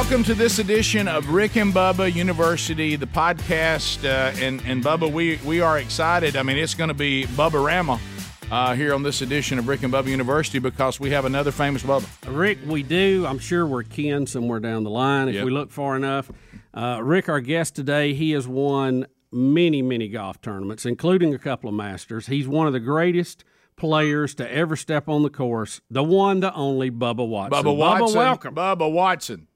welcome to this edition of Rick and Bubba University, the podcast. Uh, and, and Bubba, we, we are excited. I mean, it's going to be Bubba Rama uh, here on this edition of Rick and Bubba University because we have another famous Bubba. Rick, we do. I'm sure we're kin somewhere down the line if Yep. we look far enough. Uh, Rick, our guest today, he has won many, many golf tournaments, including a couple of Masters. He's one of the greatest players to ever step on the course. The one, the only Bubba Watson. Bubba Watson. welcome. Bubba Watson.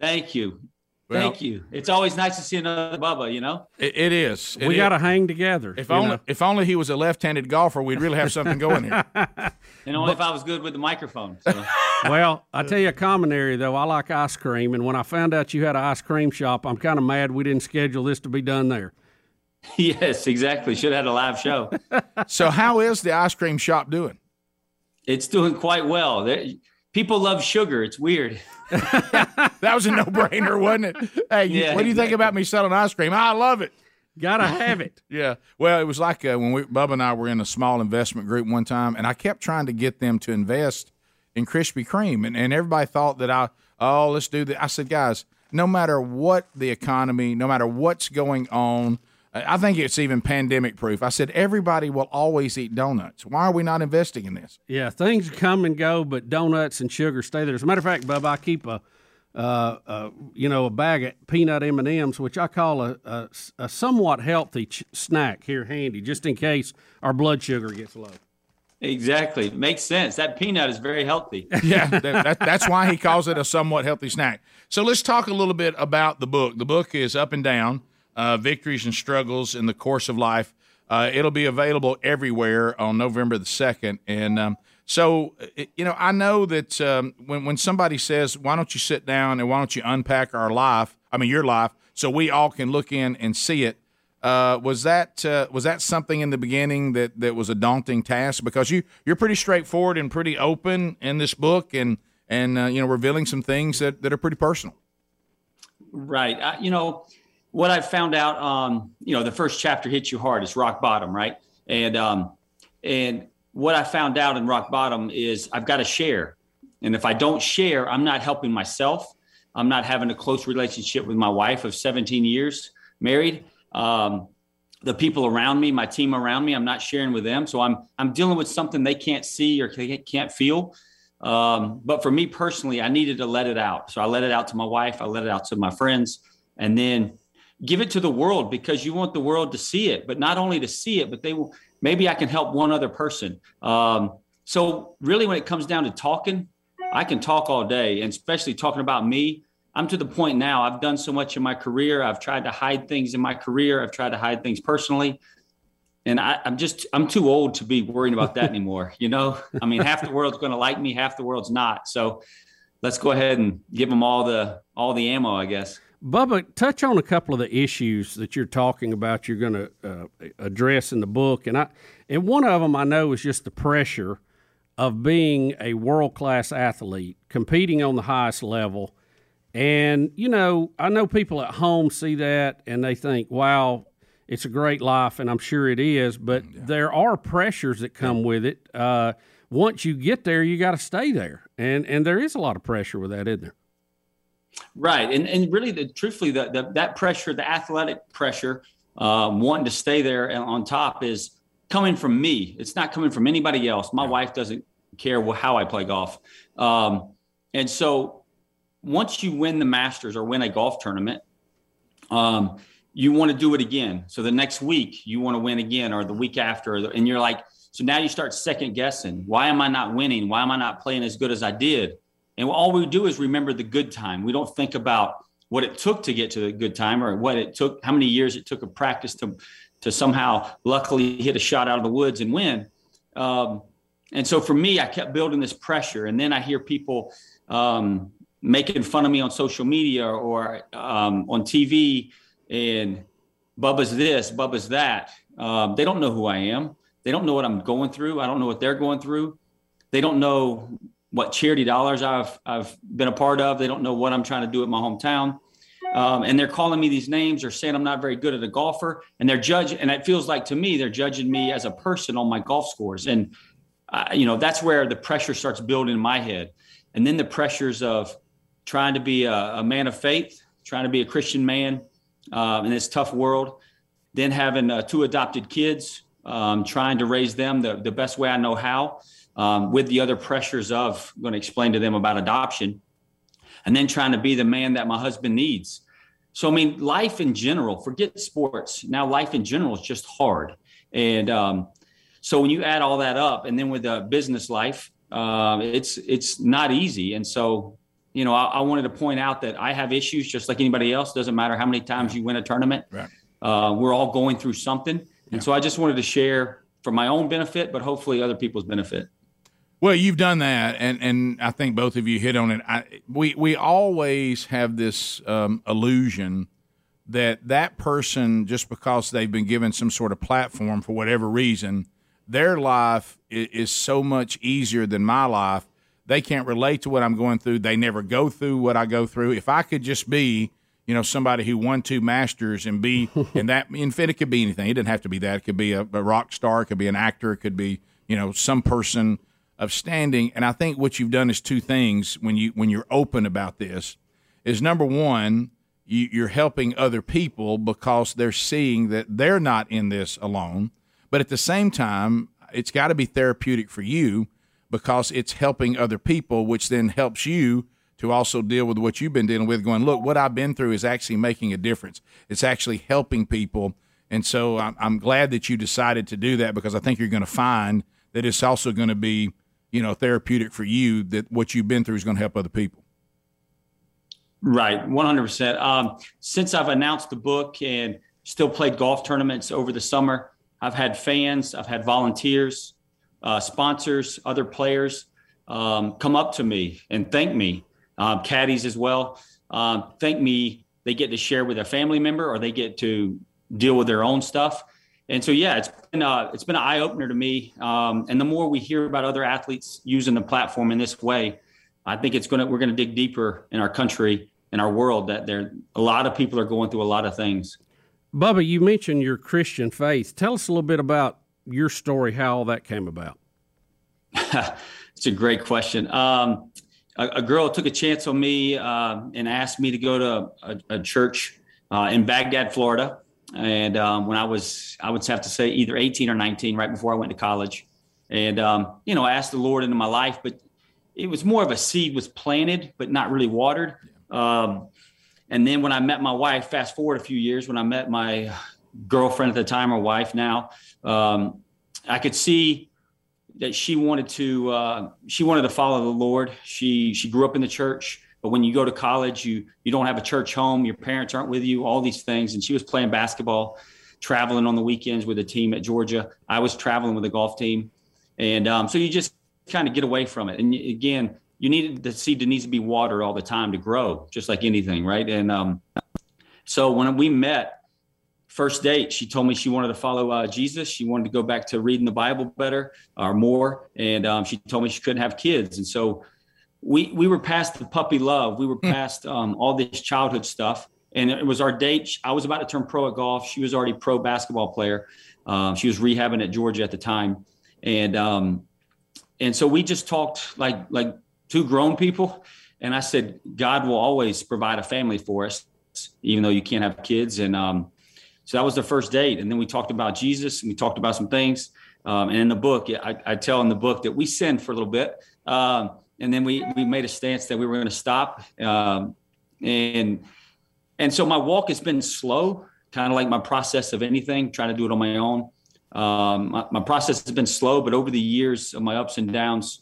Thank you. Well- Thank you. It's always nice to see another Bubba, you know? It, it is. It we got to hang together. If only, know. if only he was a left-handed golfer, we'd really have something going here. And only if I was good with the microphone. So. Well, I tell you a common area though. I like ice cream, and when I found out you had an ice cream shop, I'm kind of mad we didn't schedule this to be done there. yes, exactly. Should have had a live show. so, how is the ice cream shop doing? It's doing quite well. There- People love sugar. It's weird. That was a no-brainer, wasn't it? Hey, you- Yeah, what do you think about me selling ice cream? I love it. Gotta have it. Yeah. Well, it was like uh, when we, Bubba and I were in a small investment group one time, and I kept trying to get them to invest in Krispy Kreme, and, and everybody thought that I, oh, let's do that. I said, guys, no matter what the economy, no matter what's going on, I I think it's even pandemic proof. I said everybody will always eat donuts. Why are we not investing in this? Yeah, things come and go, but donuts and sugar stay there. As a matter of fact, Bub, I keep a, uh, uh, you know, a bag of peanut M and M's, which I call a, a, a somewhat healthy ch- snack here handy, just in case our blood sugar gets low. Exactly. Makes sense. That peanut is very healthy. yeah, that, that, that's why he calls it a somewhat healthy snack. So let's talk a little bit about the book. The book is Up and Down uh, Victories and Struggles in the Course of Life. Uh, it'll be available everywhere on November the 2nd. And um, so, you know, I know that um, when, when somebody says, why don't you sit down and why don't you unpack our life, I mean, your life, so we all can look in and see it. Uh, was that uh, was that something in the beginning that, that was a daunting task? Because you you're pretty straightforward and pretty open in this book, and and uh, you know revealing some things that, that are pretty personal. Right. I, you know, what I found out, um, you know, the first chapter hits you hard. It's rock bottom, right? And um, and what I found out in rock bottom is I've got to share, and if I don't share, I'm not helping myself. I'm not having a close relationship with my wife of 17 years married. Um, the people around me, my team around me, I'm not sharing with them. So I'm I'm dealing with something they can't see or can't feel. Um, but for me personally, I needed to let it out. So I let it out to my wife. I let it out to my friends, and then give it to the world because you want the world to see it. But not only to see it, but they will. Maybe I can help one other person. Um, so really, when it comes down to talking, I can talk all day, and especially talking about me. I'm to the point now. I've done so much in my career. I've tried to hide things in my career. I've tried to hide things personally and I, I'm just I'm too old to be worrying about that anymore. You know, I mean, half the world's going to like me, half the world's not. So let's go ahead and give them all the all the ammo, I guess. Bubba, touch on a couple of the issues that you're talking about. You're going to uh, address in the book, and I and one of them I know is just the pressure of being a world class athlete, competing on the highest level. And you know, I know people at home see that and they think, "Wow, it's a great life," and I'm sure it is. But there are pressures that come with it. Uh, once you get there, you got to stay there, and and there is a lot of pressure with that, isn't there? Right, and and really, the truthfully, the, the that pressure, the athletic pressure, um, wanting to stay there and on top is coming from me. It's not coming from anybody else. My wife doesn't care how I play golf, um, and so once you win the Masters or win a golf tournament, um, you want to do it again. So the next week you want to win again, or the week after, and you're like, so now you start second guessing. Why am I not winning? Why am I not playing as good as I did? And all we do is remember the good time. We don't think about what it took to get to the good time or what it took, how many years it took of practice to, to somehow luckily hit a shot out of the woods and win. Um, and so for me, I kept building this pressure. And then I hear people um, making fun of me on social media or um, on TV and Bubba's this, Bubba's that. Um, they don't know who I am. They don't know what I'm going through. I don't know what they're going through. They don't know what charity dollars I've I've been a part of. They don't know what I'm trying to do at my hometown. Um, and they're calling me these names. They're saying I'm not very good at a golfer, and they're judging. And it feels like to me they're judging me as a person on my golf scores. And uh, you know that's where the pressure starts building in my head. And then the pressures of trying to be a, a, man of faith, trying to be a Christian man uh, in this tough world. Then having uh, two adopted kids, um, trying to raise them the, the best way I know how, um, with the other pressures of I'm going to explain to them about adoption, and then trying to be the man that my husband needs. So I mean, life in general, forget sports. Now, life in general is just hard, and um, so when you add all that up, and then with the business life, uh, it's it's not easy. And so, you know, I, I, wanted to point out that I have issues just like anybody else. Doesn't matter how many times you win a tournament. Right. Uh, we're all going through something, and so I just wanted to share for my own benefit, but hopefully other people's benefit. Well, you've done that, and, and I think both of you hit on it. I, we we always have this um, illusion that that person, just because they've been given some sort of platform for whatever reason, their life is, is so much easier than my life. They can't relate to what I'm going through. They never go through what I go through. If I could just be, you know, somebody who won two masters and be, and that, in fact, it could be anything. It didn't have to be that. It could be a, a rock star. It could be an actor. It could be, you know, some person of standing. And I think what you've done is two things when you when you're open about this is number one, you, you're helping other people because they're seeing that they're not in this alone. But at the same time, it's got to be therapeutic for you because it's helping other people, which then helps you to also deal with what you've been dealing with. Going, look, what I've been through is actually making a difference. It's actually helping people. And so I'm, I'm glad that you decided to do that because I think you're going to find that it's also going to be you know therapeutic for you that what you've been through is going to help other people. Right 100% um, since i've announced the book and still played golf tournaments over the summer i've had fans i've had volunteers uh, sponsors other players um, come up to me and thank me um, caddies as well um, thank me. They get to share with a family member or they get to deal with their own stuff and so yeah, it's been uh, it's been an eye opener to me. Um, and the more we hear about other athletes using the platform in this way, I think it's gonna we're gonna dig deeper in our country in our world that there a lot of people are going through a lot of things. Bubba, you mentioned your Christian faith. Tell us a little bit about your story, how all that came about. it's a great question. Um, a, a, girl took a chance on me uh, and asked me to go to a, a church uh, in Bagdad, Florida. And um, when I was, I would have to say either 18 or 19, right before I went to college. And, um, you know, I asked the Lord into my life, but it was more of a seed was planted, but not really watered. Um, and then when I met my wife, fast forward a few years, when I met my girlfriend at the time, or wife now, um, I could see that she wanted to, uh, she wanted to follow the Lord. She, she grew up in the church. But when you go to college, you you don't have a church home, your parents aren't with you, all these things. And she was playing basketball, traveling on the weekends with a team at Georgia. I was traveling with a golf team, and um, so you just kind of get away from it. And again, you need the seed that needs to be watered all the time to grow, just like anything, right? And um, so when we met. First date, she told me she wanted to follow uh, Jesus. She wanted to go back to reading the Bible better or more, and um, she told me she couldn't have kids. And so we we were past the puppy love. We were hmm. past um, all this childhood stuff, and it was our date. I was about to turn pro at golf. She was already pro basketball player. Um, she was rehabbing at Georgia at the time, and um, and so we just talked like like two grown people. And I said, God will always provide a family for us, even though you can't have kids. And um, so that was the first date. And then we talked about Jesus, and we talked about some things. Um, and in the book, I, I, tell in the book that we sinned for a little bit. Um, and then we we made a stance that we were going to stop. Um, and and so my walk has been slow, kind of like my process of anything, trying to do it on my own. Um, my, my, process has been slow, but over the years of my ups and downs,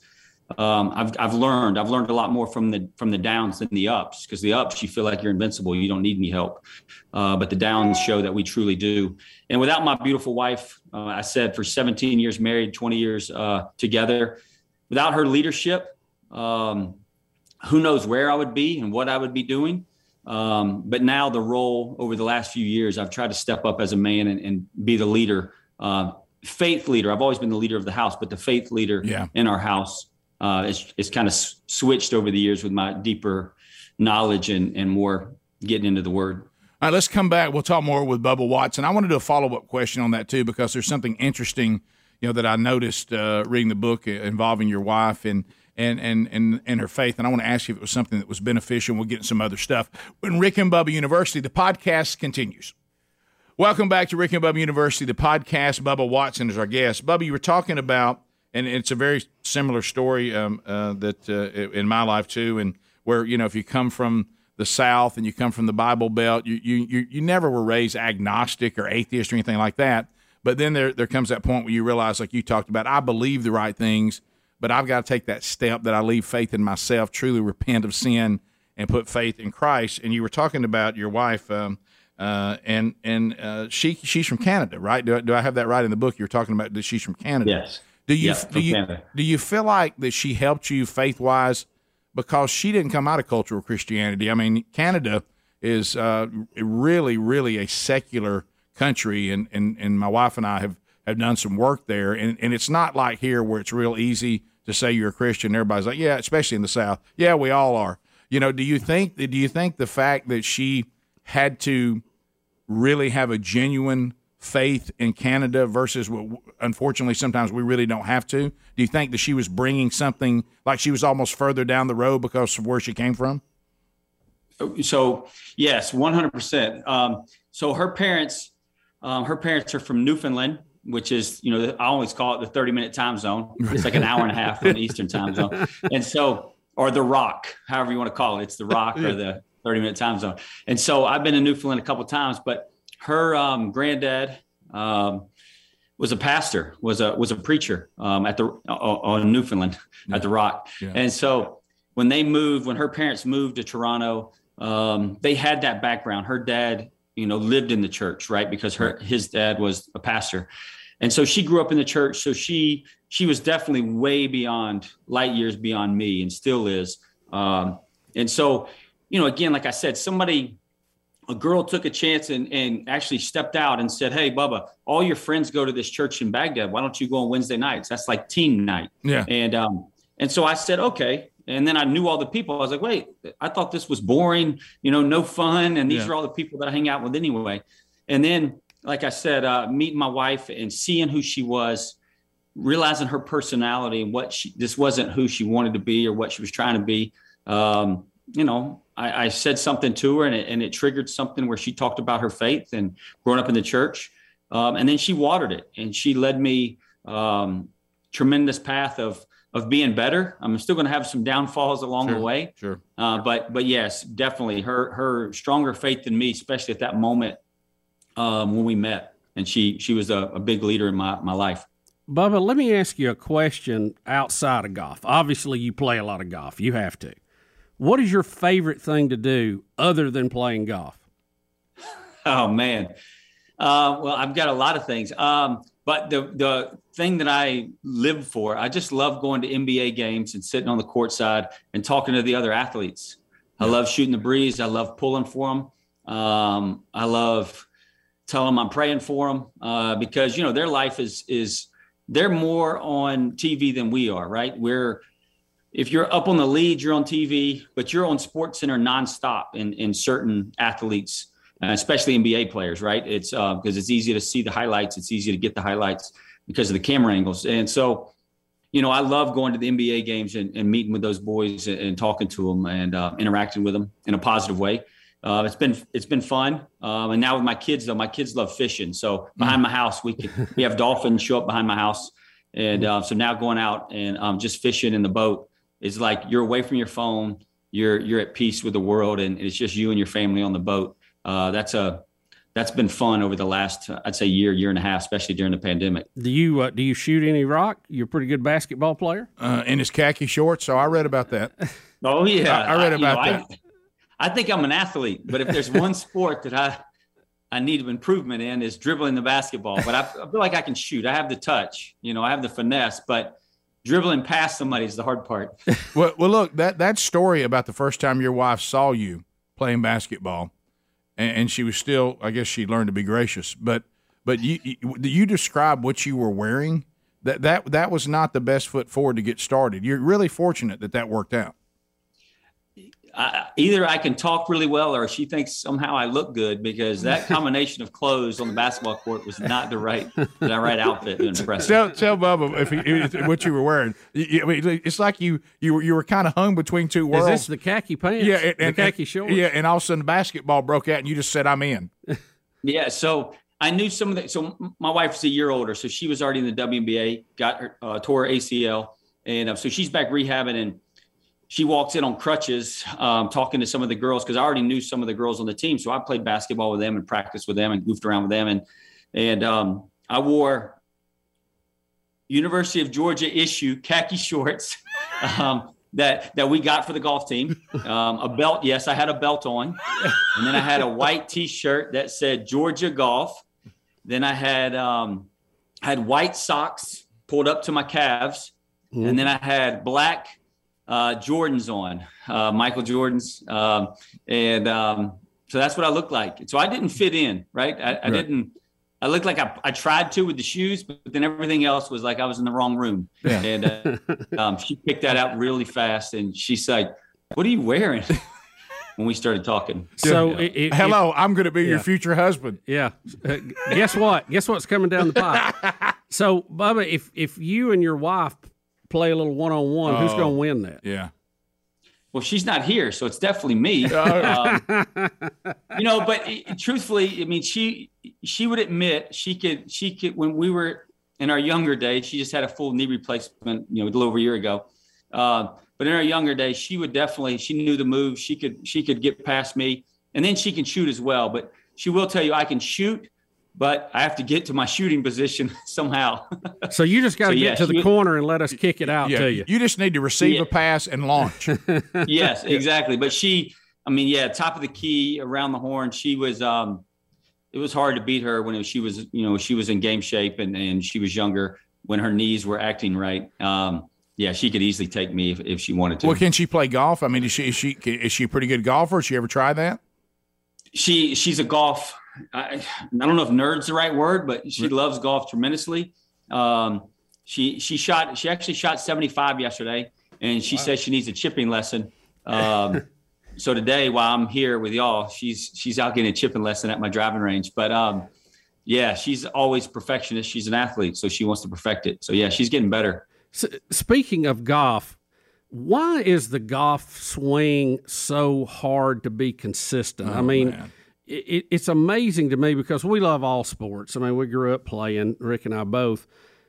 um, I've I've learned. I've learned a lot more from the from the downs than the ups. Because the ups, you feel like you're invincible, you don't need any help. Uh, but the downs show that we truly do. And without my beautiful wife, uh, I said for 17 years married, 20 years uh, together, without her leadership, um, who knows where I would be and what I would be doing. Um, but now the role over the last few years, I've tried to step up as a man and, and be the leader, uh, faith leader. I've always been the leader of the house, but the faith leader yeah. in our house uh, is, is kind of s- switched over the years with my deeper knowledge and, and more getting into the word. All right, let's come back. We'll talk more with Bubba Watson. I want to do a follow up question on that too, because there's something interesting, you know, that I noticed uh, reading the book involving your wife and and and and and her faith. And I want to ask you if it was something that was beneficial. We'll get some other stuff. When Rick and Bubba University, the podcast continues. Welcome back to Rick and Bubba University, the podcast. Bubba Watson is our guest. Bubba, you were talking about, and it's a very similar story um, uh, that uh, in my life too, and where you know if you come from the South and you come from the Bible Belt, you you you, you never were raised agnostic or atheist or anything like that. But then there there comes that point where you realize, like you talked about, I believe the right things but I've got to take that step that I leave faith in myself, truly repent of sin, and put faith in Christ. And you were talking about your wife, um, uh, and and uh, she she's from Canada, right? Do, do I have that right in the book? You're talking about that she's from Canada. Yes. Do you do you Canada. do you feel like that she helped you faith wise because she didn't come out of cultural Christianity? I mean, Canada is uh, really really a secular country, and, and and my wife and I have have done some work there, and and it's not like here where it's real easy to say you're a Christian. Everybody's like, yeah, especially in the South. Yeah, we all are. You know, do you think do you think the fact that she had to really have a genuine faith in Canada versus what unfortunately sometimes we really don't have to? Do you think that she was bringing something like she was almost further down the road because of where she came from? So yes, one hundred percent. Um, So her parents, um, her parents are from Newfoundland, which is you know I always call it the thirty minute time zone. It's like an hour and a half from the Eastern time zone, and so or the Rock, however you want to call it. It's the Rock or the thirty minute time zone. And so I've been to Newfoundland a couple times, but her um, granddad. Um, was a pastor, was a was a preacher um, at the on Newfoundland at the Rock, Yeah. and so when they moved, when her parents moved to Toronto, um, they had that background. Her dad, you know, lived in the church, right? Because her his dad was a pastor, and so she grew up in the church. So she she was definitely way beyond light years beyond me, and still is. Um, and so, you know, again, like I said, somebody a girl took a chance and, and actually stepped out and said, Hey, Bubba, all your friends go to this church in Bagdad. Why don't you go on Wednesday nights? That's like team night. Yeah. And um, and so I said, okay. And then I knew all the people. I was like, wait, I thought this was boring, you know, no fun. And these Yeah. are all the people that I hang out with anyway. And then, like I said, uh, meeting my wife and seeing who she was, realizing her personality and what she this wasn't who she wanted to be or what she was trying to be. Um, you know, I, I said something to her and it, and it triggered something where she talked about her faith and growing up in the church. Um, and then she watered it and she led me um, tremendous path of of being better. I'm still going to have some downfalls along Sure. the way, Sure. uh, but but yes, definitely her her stronger faith than me, especially at that moment um, when we met. And she she was a, a big leader in my my life. Bubba, let me ask you a question outside of golf. Obviously, you play a lot of golf. You have to. What is your favorite thing to do other than playing golf? Oh man. Uh, well, I've got a lot of things. Um, but the the thing that I live for, I just love going to NBA games and sitting on the court side and talking to the other athletes. I love shooting the breeze. I love pulling for them. Um, I love telling them I'm praying for them uh, because you know their life is is they're more on TV than we are, right? We're if you're up on the lead, you're on TV, but you're on Sports Center nonstop in in certain athletes, especially NBA players, right? It's because it's easy to see the highlights. It's easy to get the highlights because of the camera angles, and so you know I love going to the NBA games and, and meeting with those boys and, and talking to them and uh, interacting with them in a positive way. Uh, it's been it's been fun, um, and now with my kids though, my kids love fishing. So behind my house, we can, we have dolphins show up behind my house, and uh, so now going out and um, just fishing in the boat is like you're away from your phone, you're you're at peace with the world, and it's just you and your family on the boat. Uh, that's a that's been fun over the last uh, I'd say year year and a half, especially during the pandemic. Do you uh, do you shoot any rock? You're a pretty good basketball player. Uh, in his khaki shorts. So I read about that. Oh yeah, I- I read about I, that. I think I'm an athlete, but if there's one sport that I I need improvement in is dribbling the basketball. But I, I feel like I can shoot. I have the touch, you know, I have the finesse, but dribbling past somebody is the hard part. Well, well, look that that story about the first time your wife saw you playing basketball, and, and she was still, I guess, she learned to be gracious. But but you you, you describe what you were wearing. That that that was not the best foot forward to get started. You're really fortunate that that worked out. I, either I can talk really well or she thinks somehow I look good because that combination of clothes on the basketball court was not the right the right outfit to impress. Tell, tell Bubba if, he, if what you were wearing. I mean, it's like you you were, you were kind of hung between two worlds. Is this the khaki pants? Yeah, and, the khaki shorts. Yeah, and all of a sudden the basketball broke out, and you just said, "I'm in." yeah, so I knew some of the. So my wife was a year older, so she was already in the WNBA, got her uh, tore her ACL, and uh, so she's back rehabbing and she walks in on crutches, um, talking to some of the girls because I already knew some of the girls on the team. So I played basketball with them and practiced with them and goofed around with them. And and um, I wore University of Georgia issue khaki shorts um, that that we got for the golf team. Um, a belt, yes, I had a belt on, and then I had a white T-shirt that said Georgia Golf. Then I had um, had white socks pulled up to my calves, mm. and then I had black uh, Jordans on, uh, Michael Jordans, um, and um, so that's what I looked like. So I didn't fit in, right? I, I right. didn't. I looked like I, I, tried to with the shoes, but then everything else was like I was in the wrong room. Yeah. And uh, um, she picked that out really fast, and she said, "What are you wearing?" when we started talking. So, yeah. it, it, hello, it, I'm going to be yeah. your future husband. Yeah. Uh, guess what? guess what's coming down the pipe? so, Bubba, if if you and your wife play a little one on one, who's going to win that? Yeah. Well, she's not here, so it's definitely me. um, you know, but truthfully, I mean, she she would admit she could she could when we were in our younger days, she just had a full knee replacement, you know, a little over a year ago. Uh, but in our younger days, she would definitely she knew the moves. She could she could get past me, and then she can shoot as well. But she will tell you I can shoot but I have to get to my shooting position somehow. so you just got to so, get yeah, to the corner and let us kick it out yeah, to you. You just need to receive yeah. a pass and launch. yes, exactly. But she, I mean, yeah, top of the key around the horn. She was, um, it was hard to beat her when she was, you know, she was in game shape and, and she was younger when her knees were acting right. Um, yeah, she could easily take me if, if she wanted to. Well, can she play golf? I mean, is she is she is she a pretty good golfer? Has she ever tried that? She she's a golf I, I don't know if nerd's the right word, but she loves golf tremendously. Um, she she shot she actually shot 75 yesterday, and she wow. says she needs a chipping lesson. Um, so today, while I'm here with y'all, she's she's out getting a chipping lesson at my driving range. But um, yeah, she's always perfectionist. She's an athlete, so she wants to perfect it. So yeah, she's getting better. So, speaking of golf, why is the golf swing so hard to be consistent? Oh, I mean. Man it, it's amazing to me because we love all sports. I mean, we grew up playing, Rick and I both.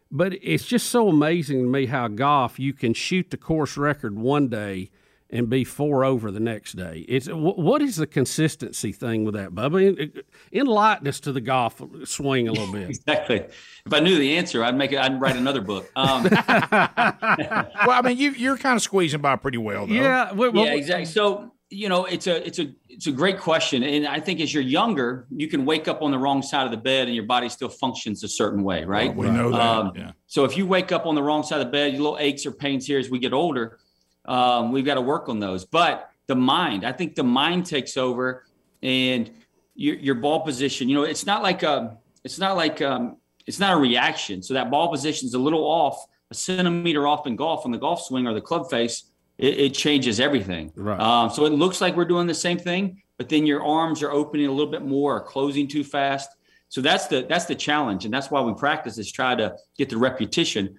But it's just so amazing to me how golf you can shoot the course record one day and be four over the next day. It's what is the consistency thing with that, Bubba? Enlighten us to the golf swing a little bit. exactly. If I knew the answer, I'd make it. I'd write another book. Um, well, I mean, you, you're kind of squeezing by pretty well, though. Yeah. Well, yeah. Exactly. So you know, it's a it's a it's a great question, and I think as you're younger, you can wake up on the wrong side of the bed, and your body still functions a certain way, right? Well, we know that. Um, yeah. So if you wake up on the wrong side of the bed, your little aches or pains here as we get older, um, we've got to work on those. But the mind, I think the mind takes over, and your your ball position. You know, it's not like a it's not like um, it's not a reaction. So that ball position is a little off, a centimeter off in golf on the golf swing or the club face it, it changes everything. Right. Um, so it looks like we're doing the same thing, but then your arms are opening a little bit more or closing too fast. So that's the that's the challenge, and that's why we practice is try to get the repetition,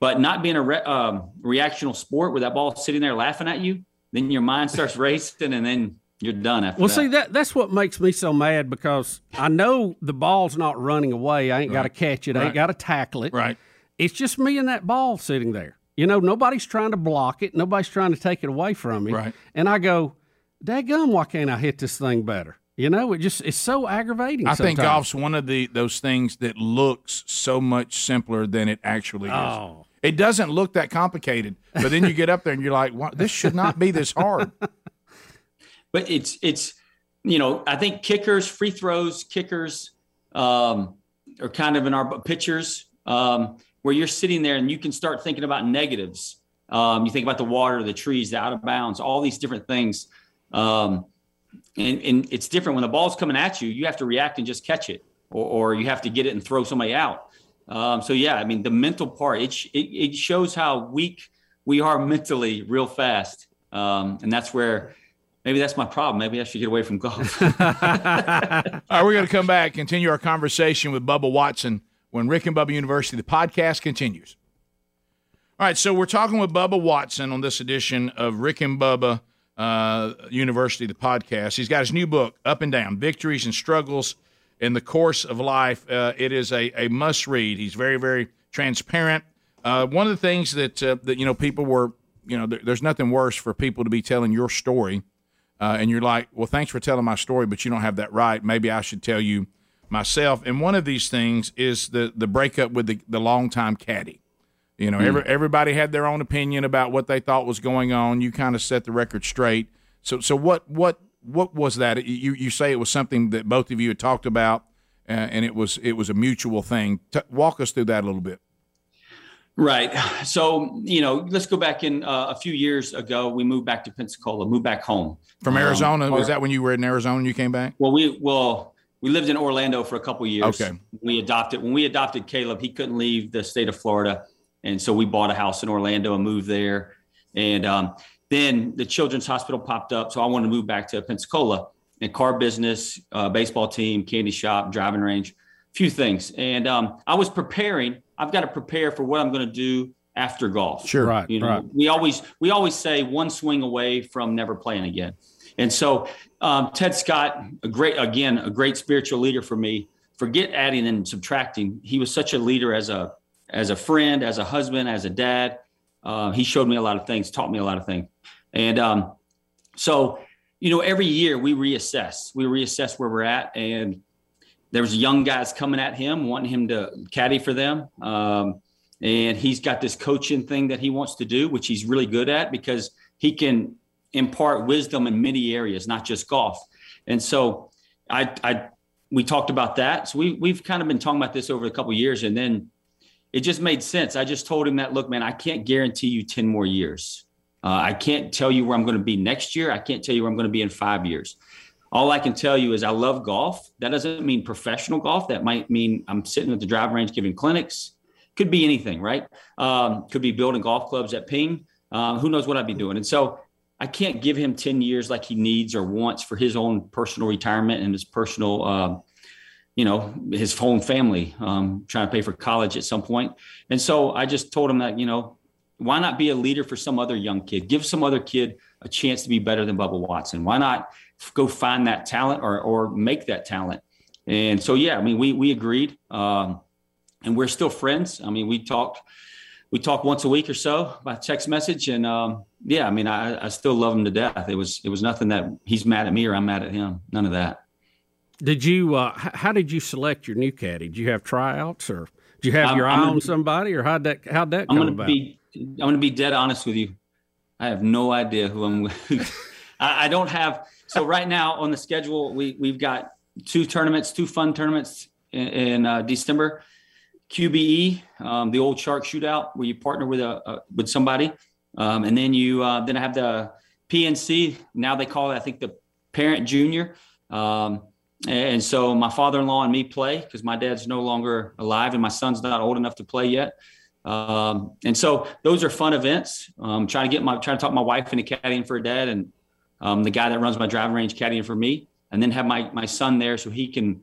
but not being a re, um, reactional sport where that ball sitting there laughing at you. Then your mind starts racing, and then you're done after well that. see that that's what makes me so mad because i know the ball's not running away i ain't right. got to catch it i ain't got to tackle it right it's just me and that ball sitting there you know, nobody's trying to block it. Nobody's trying to take it away from me. Right. And I go, Dadgum, why can't I hit this thing better? You know, it just it's so aggravating. I sometimes. think golf's one of the those things that looks so much simpler than it actually is. Oh. It doesn't look that complicated, but then you get up there and you're like, well, this should not be this hard. but it's it's you know, I think kickers, free throws, kickers um, are kind of in our pitchers. Um, where you're sitting there and you can start thinking about negatives. Um, you think about the water, the trees, the out of bounds, all these different things. Um, and, and, it's different when the ball's coming at you, you have to react and just catch it, or, or you have to get it and throw somebody out. Um, so yeah, I mean, the mental part, it, it, it, shows how weak we are mentally real fast. Um, and that's where maybe that's my problem. Maybe I should get away from golf. All right, we're going to come back, continue our conversation with Bubba Watson when Rick and Bubba University, the podcast continues. All right, so we're talking with Bubba Watson on this edition of Rick and Bubba uh, University, the podcast. He's got his new book, Up and Down Victories and Struggles in the Course of Life. Uh, it is a, a must read. He's very, very transparent. Uh, one of the things that, uh, that, you know, people were, you know, there, there's nothing worse for people to be telling your story. Uh, and you're like, well, thanks for telling my story, but you don't have that right. Maybe I should tell you myself. And one of these things is the, the breakup with the, the longtime caddy. You know, mm. every, everybody had their own opinion about what they thought was going on. You kind of set the record straight. So, so what, what, what was that? You, you say it was something that both of you had talked about, uh, and it was, it was a mutual thing. T- walk us through that a little bit. Right. So, you know, let's go back in uh, a few years ago. We moved back to Pensacola, moved back home from Arizona. Um, was that when you were in Arizona and you came back? Well, we well we lived in Orlando for a couple years. Okay. We adopted when we adopted Caleb. He couldn't leave the state of Florida, and so we bought a house in Orlando and moved there. And um, then the Children's Hospital popped up, so I wanted to move back to Pensacola. And car business, uh, baseball team, candy shop, driving range, a few things. And um, I was preparing I've got to prepare for what I'm going to do after golf. Sure, right. You know, right. we always we always say one swing away from never playing again. And so um, Ted Scott, a great again, a great spiritual leader for me. Forget adding and subtracting. He was such a leader as a as a friend, as a husband, as a dad. Uh, he showed me a lot of things, taught me a lot of things. And um, so, you know, every year we reassess. We reassess where we're at, and there's young guys coming at him, wanting him to caddy for them. Um, and he's got this coaching thing that he wants to do, which he's really good at because he can impart wisdom in many areas, not just golf. And so I, I we talked about that. So we we've kind of been talking about this over a couple years, and then it just made sense. I just told him that, look, man, I can't guarantee you ten more years. Uh, I can't tell you where I'm going to be next year. I can't tell you where I'm going to be in five years all I can tell you is I love golf. That doesn't mean professional golf. That might mean I'm sitting at the driving range giving clinics. Could be anything, right? Um, could be building golf clubs at Ping. Uh, who knows what I'd be doing? And so I can't give him 10 years like he needs or wants for his own personal retirement and his personal, uh, you know, his whole family um, trying to pay for college at some point. And so I just told him that, you know, why not be a leader for some other young kid? Give some other kid a chance to be better than Bubba Watson. Why not go find that talent or or make that talent. And so yeah, I mean we we agreed, um, and we're still friends. I mean we talked we talk once a week or so by text message, and um, yeah, I mean I, I still love him to death. It was it was nothing that he's mad at me or I'm mad at him. None of that. Did you? Uh, how did you select your new caddy? Did you have tryouts or did you have your I'm, eye I'm on somebody or how'd that how'd that I'm come about? Be, I'm going to be dead honest with you. I have no idea who I'm. I, I don't have so right now on the schedule, we we've got two tournaments, two fun tournaments in, in uh, December. QBE, um, the old shark shootout, where you partner with a, a with somebody, um, and then you uh, then I have the PNC. Now they call it, I think, the Parent Junior. Um, and so my father-in-law and me play because my dad's no longer alive and my son's not old enough to play yet. Um, and so those are fun events. Um, trying to get my trying to talk my wife into caddying for a dad and um, the guy that runs my driving range caddying for me, and then have my my son there so he can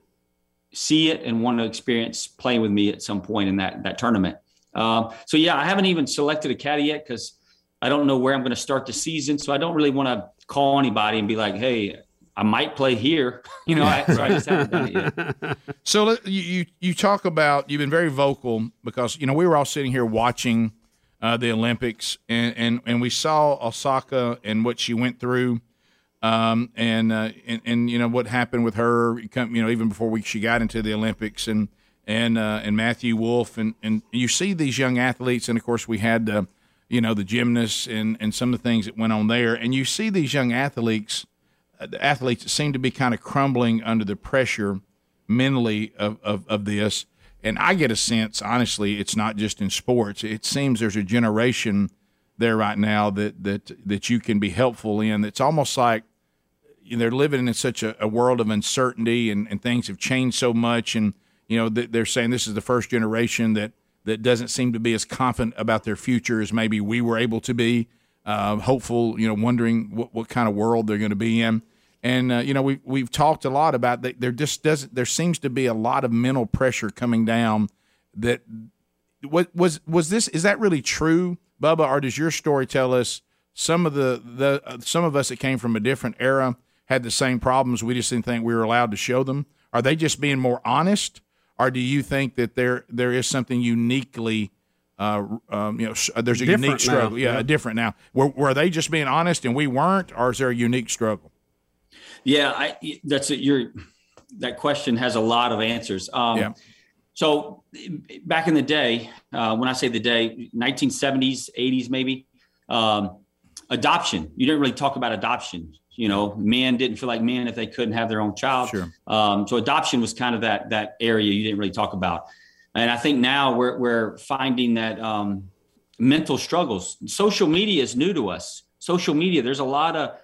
see it and want to experience playing with me at some point in that that tournament. Um, so yeah, I haven't even selected a caddy yet because I don't know where I'm going to start the season. So I don't really want to call anybody and be like, "Hey, I might play here." You know, I, so I just haven't done it yet. So you you talk about you've been very vocal because you know we were all sitting here watching uh, the Olympics, and, and and we saw Osaka and what she went through, um, and, uh, and and you know what happened with her, you know, even before we, she got into the Olympics, and and uh, and Matthew Wolff, and and you see these young athletes, and of course we had the, you know, the gymnasts and and some of the things that went on there, and you see these young athletes, uh, the athletes seem to be kind of crumbling under the pressure mentally of, of, of this and I get a sense, honestly, it's not just in sports. It seems there's a generation there right now that that that you can be helpful in. It's almost like they're living in such a, a world of uncertainty, and, and things have changed so much. And you know, they're saying this is the first generation that that doesn't seem to be as confident about their future as maybe we were able to be. uh, hopeful, you know, wondering what, what kind of world they're going to be in. And uh, you know, we we've talked a lot about that. There just doesn't. There seems to be a lot of mental pressure coming down. That what was was this? Is that really true, Bubba, or does your story tell us some of the the uh, some of us that came from a different era had the same problems? We just didn't think we were allowed to show them. Are they just being more honest, or do you think that there there is something uniquely uh, um, you know, there's a different unique struggle. Yeah, Yeah. different now. Were, were they just being honest and we weren't, or is there a unique struggle? Yeah, I, that's it. Your that question has a lot of answers. Um, Yeah. So back in the day, uh, when I say the day, 1970s, 80s, maybe, um, adoption. You didn't really talk about adoption. You know, men didn't feel like men if they couldn't have their own child. Sure. Um, so adoption was kind of that that area you didn't really talk about. And I think now we're we're finding that um, mental struggles. Social media is new to us. Social media, there's a lot of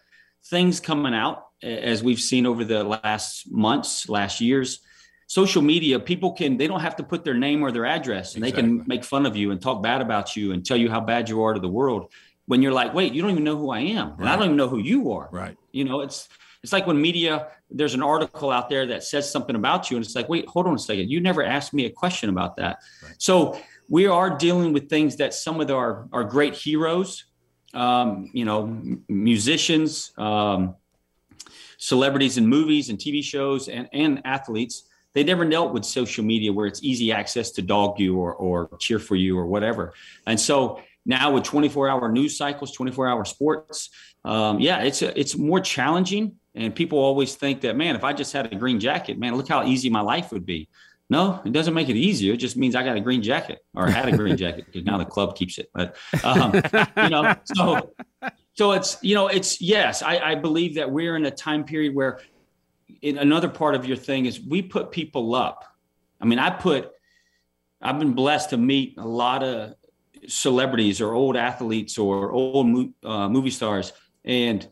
things coming out as we've seen over the last months, last years. Social media, people can they don't have to put their name or their address, and they can make fun of you and talk bad about you and tell you how bad you are to the world. When you're like, wait, you don't even know who I am, and I don't even know who you are. Right. You know, it's it's like when media there's an article out there that says something about you, and it's like, wait, hold on a second, you never asked me a question about that. So we are dealing with things that some of our our great heroes, um, you know, m- musicians, um, celebrities in movies and TV shows, and and athletes. They never dealt with social media where it's easy access to dog you or, or cheer for you or whatever. And so now with 24 hour news cycles, 24 hour sports, um, yeah, it's a, it's more challenging. And people always think that, man, if I just had a green jacket, man, look how easy my life would be. No, it doesn't make it easier. It just means I got a green jacket or had a green jacket because now the club keeps it. But um, you know, so so it's you know, it's yes, I, I believe that we're in a time period where in another part of your thing is we put people up. I mean, I put I've been blessed to meet a lot of celebrities or old athletes or old uh, movie stars, and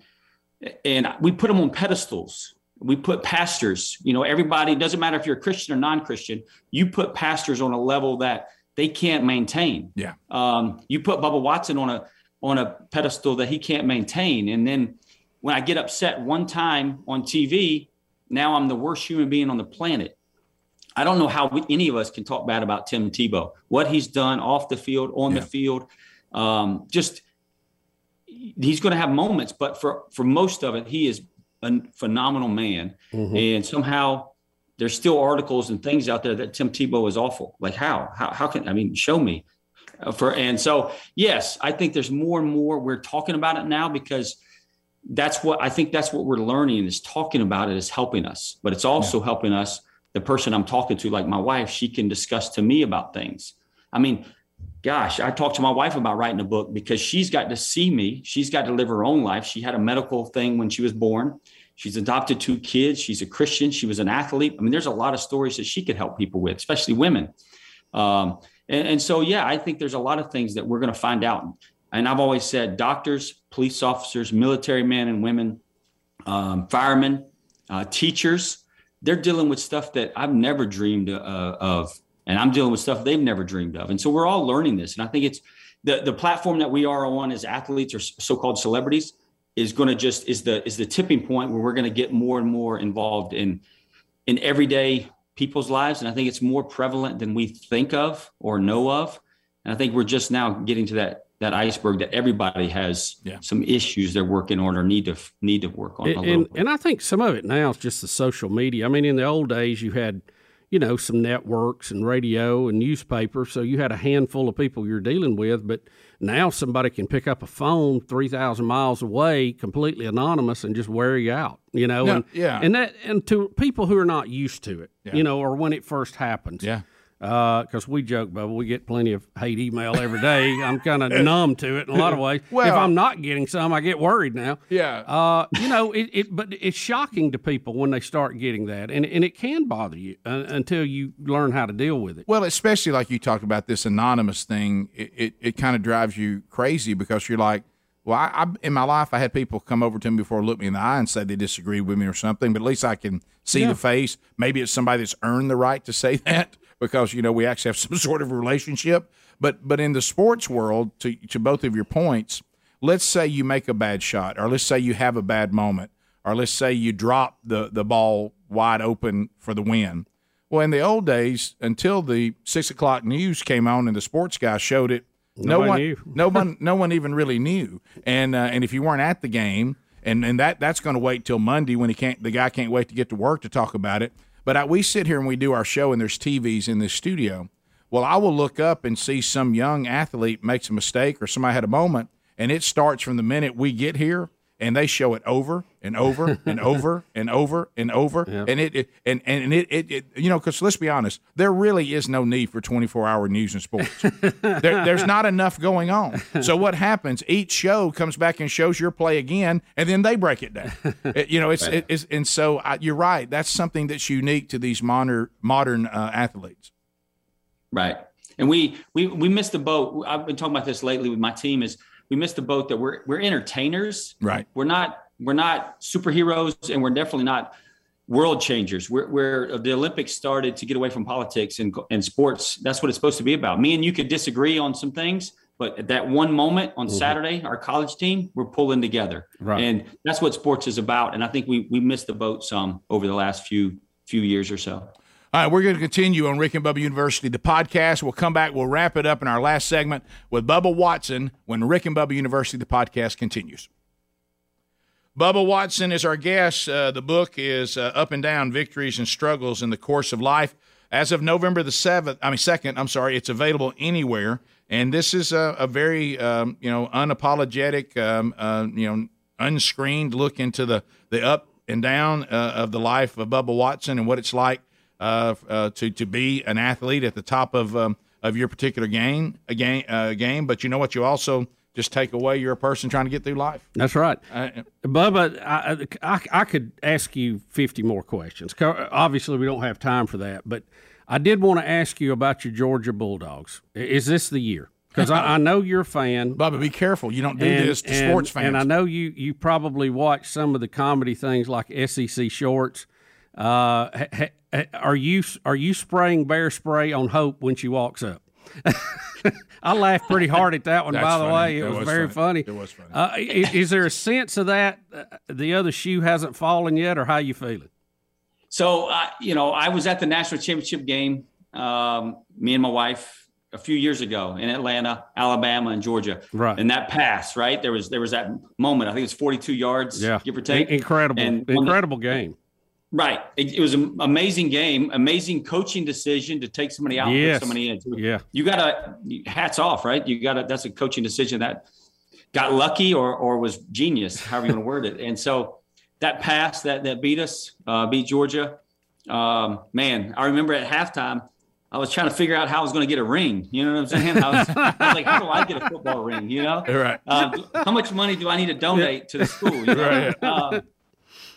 and we put them on pedestals. We put pastors. You know, everybody. Doesn't matter if you're a Christian or non-Christian. You put pastors on a level that they can't maintain. Yeah. Um, you put Bubba Watson on a on a pedestal that he can't maintain, and then when I get upset one time on TV, now I'm the worst human being on the planet. I don't know how we, any of us can talk bad about Tim Tebow, what he's done off the field, on Yeah. the field. Um, just he's going to have moments, but for for most of it, he is a phenomenal man. And somehow there's still articles and things out there that Tim Tebow is awful. Like how? How, how can I mean? Show me. Uh, For and so yes, I think there's more and more we're talking about it now because that's what I think that's what we're learning is talking about it is helping us, but it's also helping us. The person I'm talking to, like my wife, she can discuss to me about things. I mean, gosh, I talked to my wife about writing a book because she's got to see me. She's got to live her own life. She had a medical thing when she was born. She's adopted two kids. She's a Christian. She was an athlete. I mean, there's a lot of stories that she could help people with, especially women. Um, and, and so, yeah, I think there's a lot of things that we're going to find out. And I've always said doctors, police officers, military men and women, um, firemen, uh, teachers, they're dealing with stuff that I've never dreamed uh, of. And I'm dealing with stuff they've never dreamed of. And so we're all learning this. And I think it's the, the platform that we are on as athletes or so-called celebrities is going to just is the is the tipping point where we're going to get more and more involved in in everyday people's lives. And I think it's more prevalent than we think of or know of. And I think we're just now getting to that that iceberg that everybody has Yeah. some issues they're working on or need to need to work on a And, little and, bit. and I think some of it now is just the social media. I mean, in the old days, you had, you know, some networks and radio and newspaper, so you had a handful of people you're dealing with. But now somebody can pick up a phone three thousand miles away, completely anonymous, and just wear you out. You know, No, and yeah. and that and to people who are not used to it, Yeah. you know, or when it first happens, Yeah. Because we joke, but we get plenty of hate email every day. I'm kind of numb to it in a lot of ways. if I'm not getting some, I get worried now. Yeah. Uh, you know, it, it, but it's shocking to people when they start getting that, and and it can bother you uh, until you learn how to deal with it. Well, especially like you talked about this anonymous thing, it, it, it kind of drives you crazy because you're like, well, I, I in my life I had people come over to me before, look me in the eye, and say they disagreed with me or something, but at least I can see Yeah. the face. Maybe it's somebody that's earned the right to say that because you know we actually have some sort of relationship. But but in the sports world, to to both of your points, let's say you make a bad shot, or let's say you have a bad moment, or let's say you drop the, the ball wide open for the win. Well, in the old days, until the six o'clock news came on and the sports guy showed it, no one, knew. no one, no one even really knew. And uh, and if you weren't at the game, and and that that's going to wait till Monday when he can't, the guy can't wait to get to work to talk about it. But I, we sit here and we do our show, and there's TVs in this studio. Well, I will look up and see some young athlete makes a mistake or somebody had a moment, and it starts from the minute we get here, and they show it over and over and over and over and over, and it, it and and it, it, it you know because let's be honest, there really is no need for 24 hour news and sports. there, there's not enough going on. So what happens? Each show comes back and shows your play again, and then they break it down. It- you know, it's, it- it's and so I, you're right. That's something that's unique to these modern modern uh, athletes. Right. And we we we missed the boat. I've been talking about this lately with my team. Is we missed the boat that we're we're entertainers. Right. We're not we're not superheroes, and we're definitely not world changers. We're, we're the Olympics started to get away from politics and and sports. That's what it's supposed to be about. Me and you could disagree on some things, but at that one moment on mm-hmm. Saturday, our college team, we're pulling together, Right. and that's what sports is about. And I think we we missed the boat some over the last few few years or so. All right, we're going to continue on Rick and Bubba University, the podcast. We'll come back. We'll wrap it up in our last segment with Bubba Watson when Rick and Bubba University, the podcast, continues. Bubba Watson is our guest. Uh, the book is uh, Up and Down Victories and Struggles in the Course of Life. As of November the 7th, I mean, 2nd, I'm sorry, it's available anywhere. And this is a, a very, um, you know, unapologetic, um, uh, you know, unscreened look into the, the up and down uh, of the life of Bubba Watson and what it's like uh, uh, to to be an athlete at the top of um, of your particular game, a game, uh, game. But you know what? You also just take away you're a person trying to get through life. That's right. Uh, Bubba, I, I, I could ask you 50 more questions. Obviously, we don't have time for that, but I did want to ask you about your Georgia Bulldogs. Is this the year? Because I, I know you're a fan. Bubba, be careful. You don't do and, this to and- sports fans. And I know you, you probably watch some of the comedy things like SEC Shorts. Uh, ha- ha- are you are you spraying bear spray on Hope when she walks up? I laughed pretty hard at that one. That's by the funny. way, it That was, was very funny. funny. It was funny. Uh, is, is there a sense of that uh, the other shoe hasn't fallen yet, or how you feeling? So, uh, you know, I was at the national championship game, um, me and my wife, a few years ago in Atlanta, Alabama, and Georgia. Right. And that pass, right? There was there was that moment. I think it was 42 yards, Yeah, give or take. In- incredible, And on the- incredible game. Right. It, it was an amazing game, amazing coaching decision to take somebody out, Yes. put somebody in. Yeah. You got to hats off, right? You got to. That's a coaching decision that got lucky or or was genius, however you want to word it. And so that pass that that beat us, uh, beat Georgia. Um, man, I remember at halftime. I was trying to figure out how I was going to get a ring. You know what I'm saying? I was, I was like, how do I get a football ring? You know? Right. Um, how much money do I need to donate to the school? You know? Right. Um,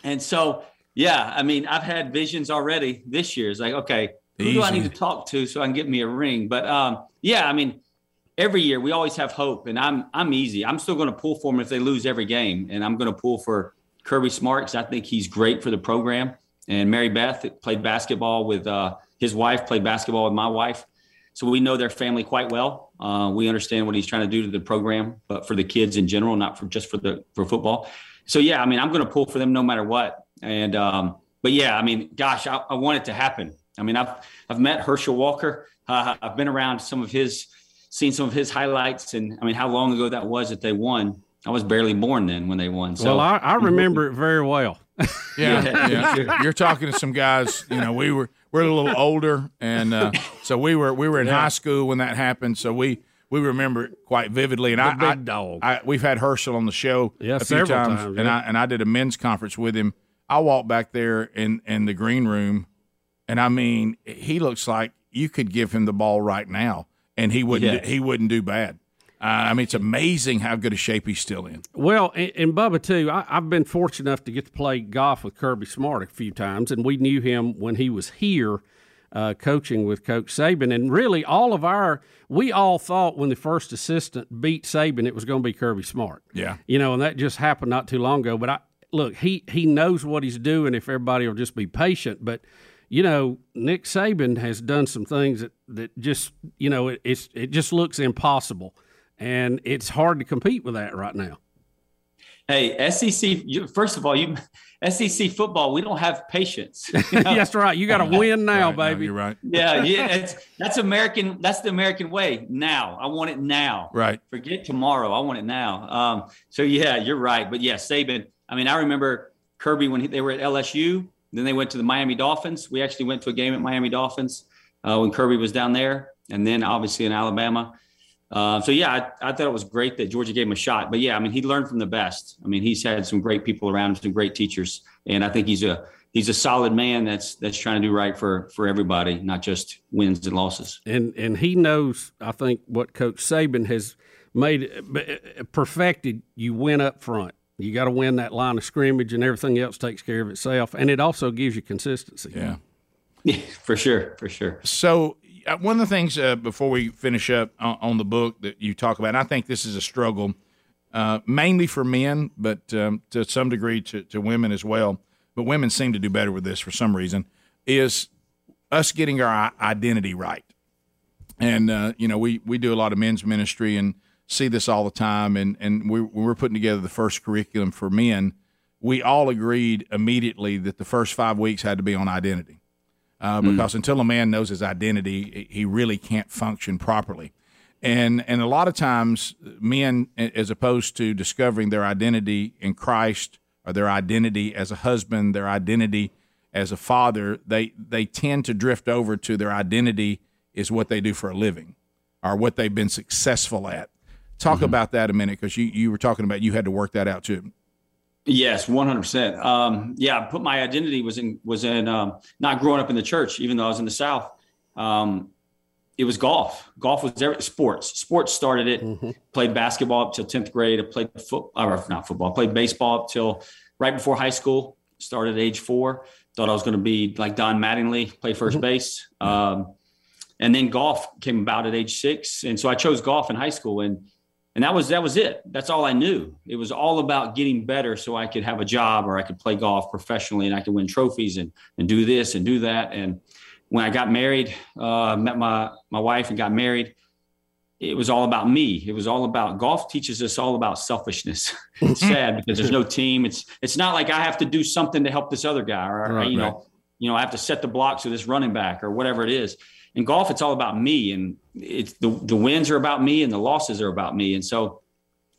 and so, yeah, I mean, I've had visions already this year. It's like, okay, who do I need to talk to so I can get me a ring? But um, yeah, I mean, every year we always have hope, and I'm I'm easy. I'm still going to pull for them if they lose every game, and I'm going to pull for Kirby Smart because I think he's great for the program. And Mary Beth played basketball with uh, his wife, played basketball with my wife. So we know their family quite well. Uh, we understand what he's trying to do to the program, but for the kids in general, not for just for the for football. So yeah, I mean, I'm going to pull for them no matter what. And um, but yeah, I mean, gosh, I, I want it to happen. I mean, I've I've met Herschel Walker. Uh, I've been around some of his, seen some of his highlights, and I mean, how long ago that was that they won. I was barely born then when they won. So well, I, I remember it very well. Yeah, Yeah. yeah. You're- You're talking to some guys. You know, we were we're a little older, and uh, so we were we were in high school when that happened. So we we remember it quite vividly. And I, big I, dog. I we've had Herschel on the show Yeah, a few several times, times, and. I and I did a men's conference with him. I walked back there in in the green room, and I mean, he looks like you could give him the ball right now, and he wouldn't Yeah. he wouldn't do bad. Uh, I mean, it's amazing how good a shape he's still in. Well, and, and Bubba too. I, I've been fortunate enough to get to play golf with Kirby Smart a few times, and we knew him when he was here uh, coaching with Coach Saban. And really, all of our we all thought when the first assistant beat Saban, it was going to be Kirby Smart. Yeah. you know, and that just happened not too long ago. But I look, he he knows what he's doing. If everybody will just be patient, but. You know, Nick Saban has done some things that, that just, you know, it, it's it just looks impossible and it's hard to compete with that right now. Hey, SEC. First of all, you SEC football. We don't have patience. You know? that's right. You got to win now, Right, baby. No, you're right. yeah, yeah. It's, that's American. That's the American way. Now, I want it now. Right. Forget tomorrow. I want it now. Um, so yeah, you're right. But yeah, Saban. I mean, I remember Kirby when he, they were at LSU. Then they went to the Miami Dolphins. We actually went to a game at Miami Dolphins uh, when Kirby was down there, and then obviously in Alabama. Uh, so yeah, I, I, thought it was great that Georgia gave him a shot. But yeah, I mean, he learned from the best. I mean, he's had some great people around him, some great teachers, and I think he's a he's a solid man that's that's trying to do right for for everybody, not just wins and losses. And and he knows, I think, what Coach Saban has made perfected. You win up front. You got to win that line of scrimmage, and everything else takes care of itself. And it also gives you consistency. Yeah. Yeah, for sure, for sure. So uh, one of the things uh, before we finish up on, on, the book that you talk about, and I think this is a struggle, uh, mainly for men, but um, to some degree to, to women as well. But women seem to do better with this for some reason. Is us getting our identity right, and uh, you know we we do a lot of men's ministry and see this all the time. And and we, when we're putting together the first curriculum for men, we all agreed immediately that the first five weeks had to be on identity uh, hmm. because mm. until a man knows his identity, he really can't function properly. And and a lot of times, men, as opposed to discovering their identity in Christ or their identity as a husband, their identity as a father, they they tend to drift over to their identity is what they do for a living, or what they've been successful at. Talk mm-hmm. about that a minute, because you you were talking about you had to work that out too. Yes, one hundred percent. Um, yeah, put my identity was in was in um, not growing up in the church, even though I was in the South. Um, it was golf. Golf was every, Sports. Sports started it. Mm-hmm. Played basketball up till tenth grade. I played football, or not football. I played baseball up till right before high school. Started at age four. Thought I was going to be like Don Mattingly, play 1st mm-hmm. base. Um, and then golf came about at age six, and so I chose golf in high school and and that was that was it. That's all i knew. It was all about getting better so i could have a job or i could play golf professionally and i could win trophies and and do this and do that. And when i got married uh, met my my wife and got married it was all about me. It was all about golf teaches us all about selfishness. It's sad because there's no team. It's it's not like i have to do something to help this other guy or right, you know you know i have to set the blocks for this running back or whatever it is in golf, it's all about me, and it's the the wins are about me, and the losses are about me. And so,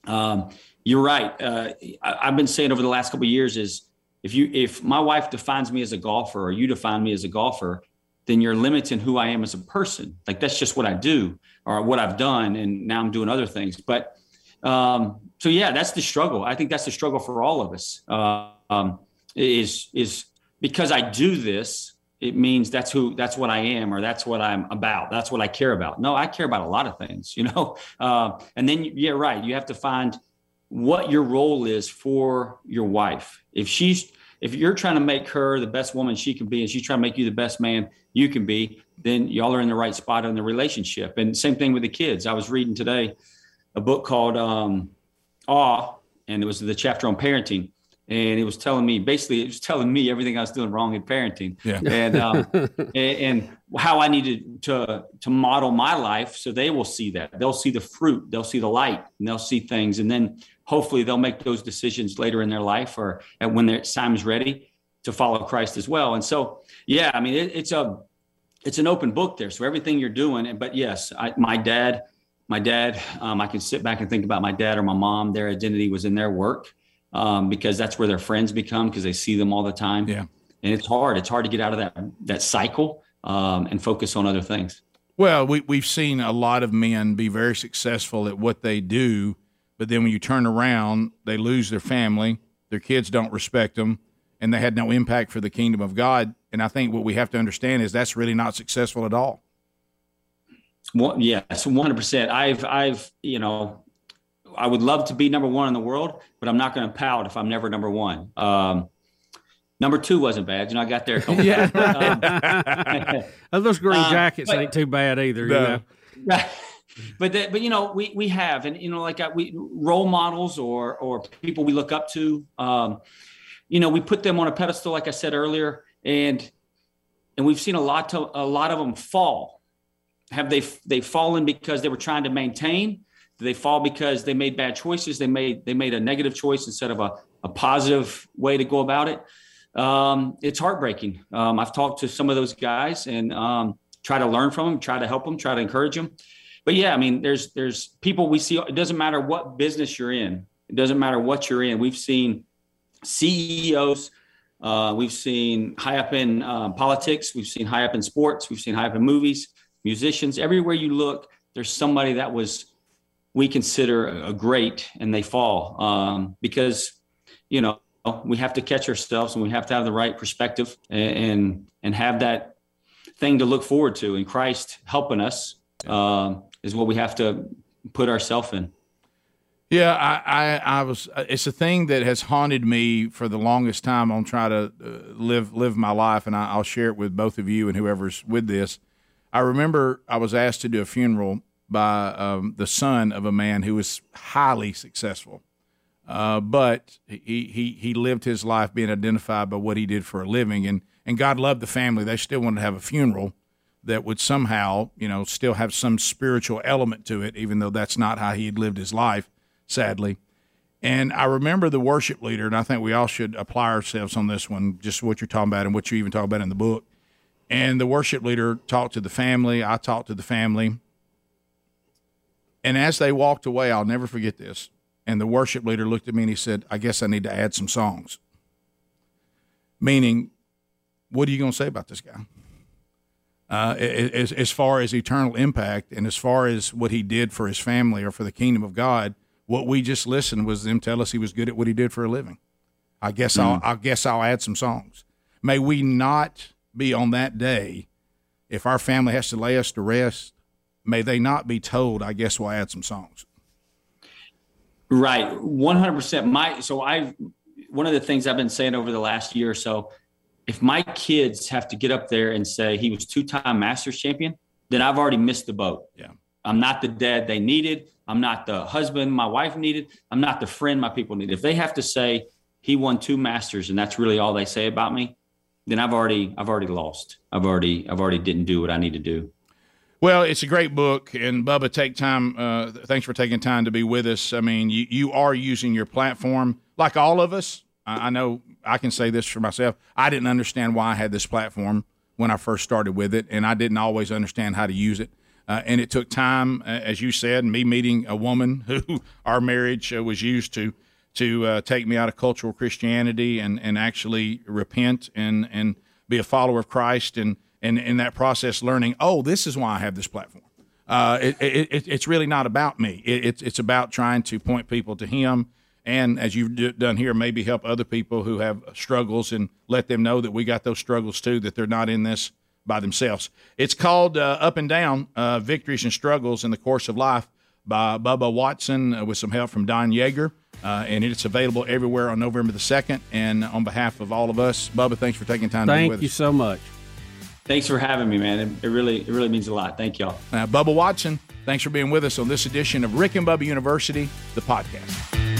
um, you're right. Uh, I, have been saying over the last couple years is if you if my wife defines me as a golfer, or you define me as a golfer, then you're limiting who I am as a person. Like that's just what I do or what I've done, and now I'm doing other things. But um, so yeah, that's the struggle. I think that's the struggle for all of us. Uh, um, is is because I do this, it means that's who that's what I am or that's what I'm about. That's what I care about. No, I care about a lot of things, you know. Uh, and then yeah, right. You have to find what your role is for your wife. If she's if you're trying to make her the best woman she can be and she's trying to make you the best man you can be, then y'all are in the right spot in the relationship. And same thing with the kids. I was reading today a book called um, Awe, and it was the chapter on parenting and it was telling me basically it was telling me everything I was doing wrong in parenting, yeah. and, um, and, and how I needed to to model my life so they will see that they'll see the fruit, they'll see the light, and they'll see things, and then hopefully they'll make those decisions later in their life or at when their time is ready to follow Christ as well. And so, yeah, I mean, it, it's a it's an open book there. So everything you're doing, and but yes, I, my dad, my dad, um, I can sit back and think about my dad or my mom. Their identity was in their work um, because that's where their friends become because they see them all the time. Yeah. And it's hard. It's hard to get out of that that cycle um, and focus on other things. Well, we we've seen a lot of men be very successful at what they do, but then when you turn around, they lose their family, their kids don't respect them, and they had no impact for the kingdom of God. And I think what we have to understand is that's really not successful at all. Well, yes, one hundred percent. I've I've you know I would love to be number one in the world, but I'm not going to pout if I'm never number one. Um, number two wasn't bad. You know, I got there. yeah. Um, those green um, jackets but, ain't too bad either. No. You know? But that, but you know, we we have, and you know, like uh, we role models or or people we look up to. Um, you know, we put them on a pedestal, like I said earlier, and and we've seen a lot to a lot of them fall. Have they they fallen because they were trying to maintain? They fall because they made bad choices? They made they made a negative choice instead of a, a positive way to go about it. Um, it's heartbreaking. Um, I've talked to some of those guys and um, try to learn from them, try to help them, try to encourage them. But yeah, I mean, there's there's people we see. It doesn't matter what business you're in. It doesn't matter what you're in. We've seen CEOs. Uh, we've seen high up in uh, politics. We've seen high up in sports. We've seen high up in movies, musicians. Everywhere you look, there's somebody that was we consider a great, and they fall um, because you know we have to catch ourselves and we have to have the right perspective and and, have that thing to look forward to. And Christ helping us um, is what we have to put ourselves in. Yeah, I, I, I, was. It's a thing that has haunted me for the longest time. I'm trying to uh, live live my life, and I, will share it with both of you and whoever's with this. I remember I was asked to do a funeral by um, the son of a man who was highly successful, uh, but he, he he lived his life being identified by what he did for a living, and and God loved the family. They still wanted to have a funeral that would somehow, you know, still have some spiritual element to it, even though that's not how he had lived his life sadly. And I remember the worship leader, and I think we all should apply ourselves on this one, just what you're talking about and what you even talk about in the book. And the worship leader talked to the family. I talked to the family. And as they walked away, I'll never forget this. And the worship leader looked at me and he said, I guess I need to add some songs. Meaning, what are you going to say about this guy? Uh, as, as far as eternal impact and as far as what he did for his family or for the kingdom of God, what we just listened was them tell us he was good at what he did for a living. I guess mm. I'll I guess I'll add some songs. May we not be on that day if our family has to lay us to rest. May they not be told. I guess we'll add some songs. Right, one hundred percent. My so I one of the things I've been saying over the last year or so. If my kids have to get up there and say he was two time Masters champion, then I've already missed the boat. Yeah. I'm not the dad they needed. I'm not the husband my wife needed. I'm not the friend my people needed. If they have to say he won two masters and that's really all they say about me, then I've already I've already lost. I've already I've already didn't do what I need to do. Well, it's a great book, and Bubba, take time. Uh, thanks for taking time to be with us. I mean, you you are using your platform like all of us. I, I know I can say this for myself. I didn't understand why I had this platform when I first started with it, and I didn't always understand how to use it. Uh, and it took time, uh, as you said, me meeting a woman who our marriage uh, was used to to uh, take me out of cultural Christianity and, and actually repent and, and be a follower of Christ and, and in that process learning, oh, this is why I have this platform. Uh, it, it, it's really not about me. It, it's, it's about trying to point people to Him and, as you've done here, maybe help other people who have struggles and let them know that we got those struggles too, that they're not in this – by themselves. It's called uh, Up and Down uh, Victories and Struggles in the Course of Life by Bubba Watson uh, with some help from Don Yaeger. Uh, and it's available everywhere on November the 2nd. And on behalf of all of us, Bubba, thanks for taking time Thank to be with us. Thank you so much. Thanks for having me, man. It, really, it really means a lot. Thank y'all. Bubba Watson, thanks for being with us on this edition of Rick and Bubba University, the podcast.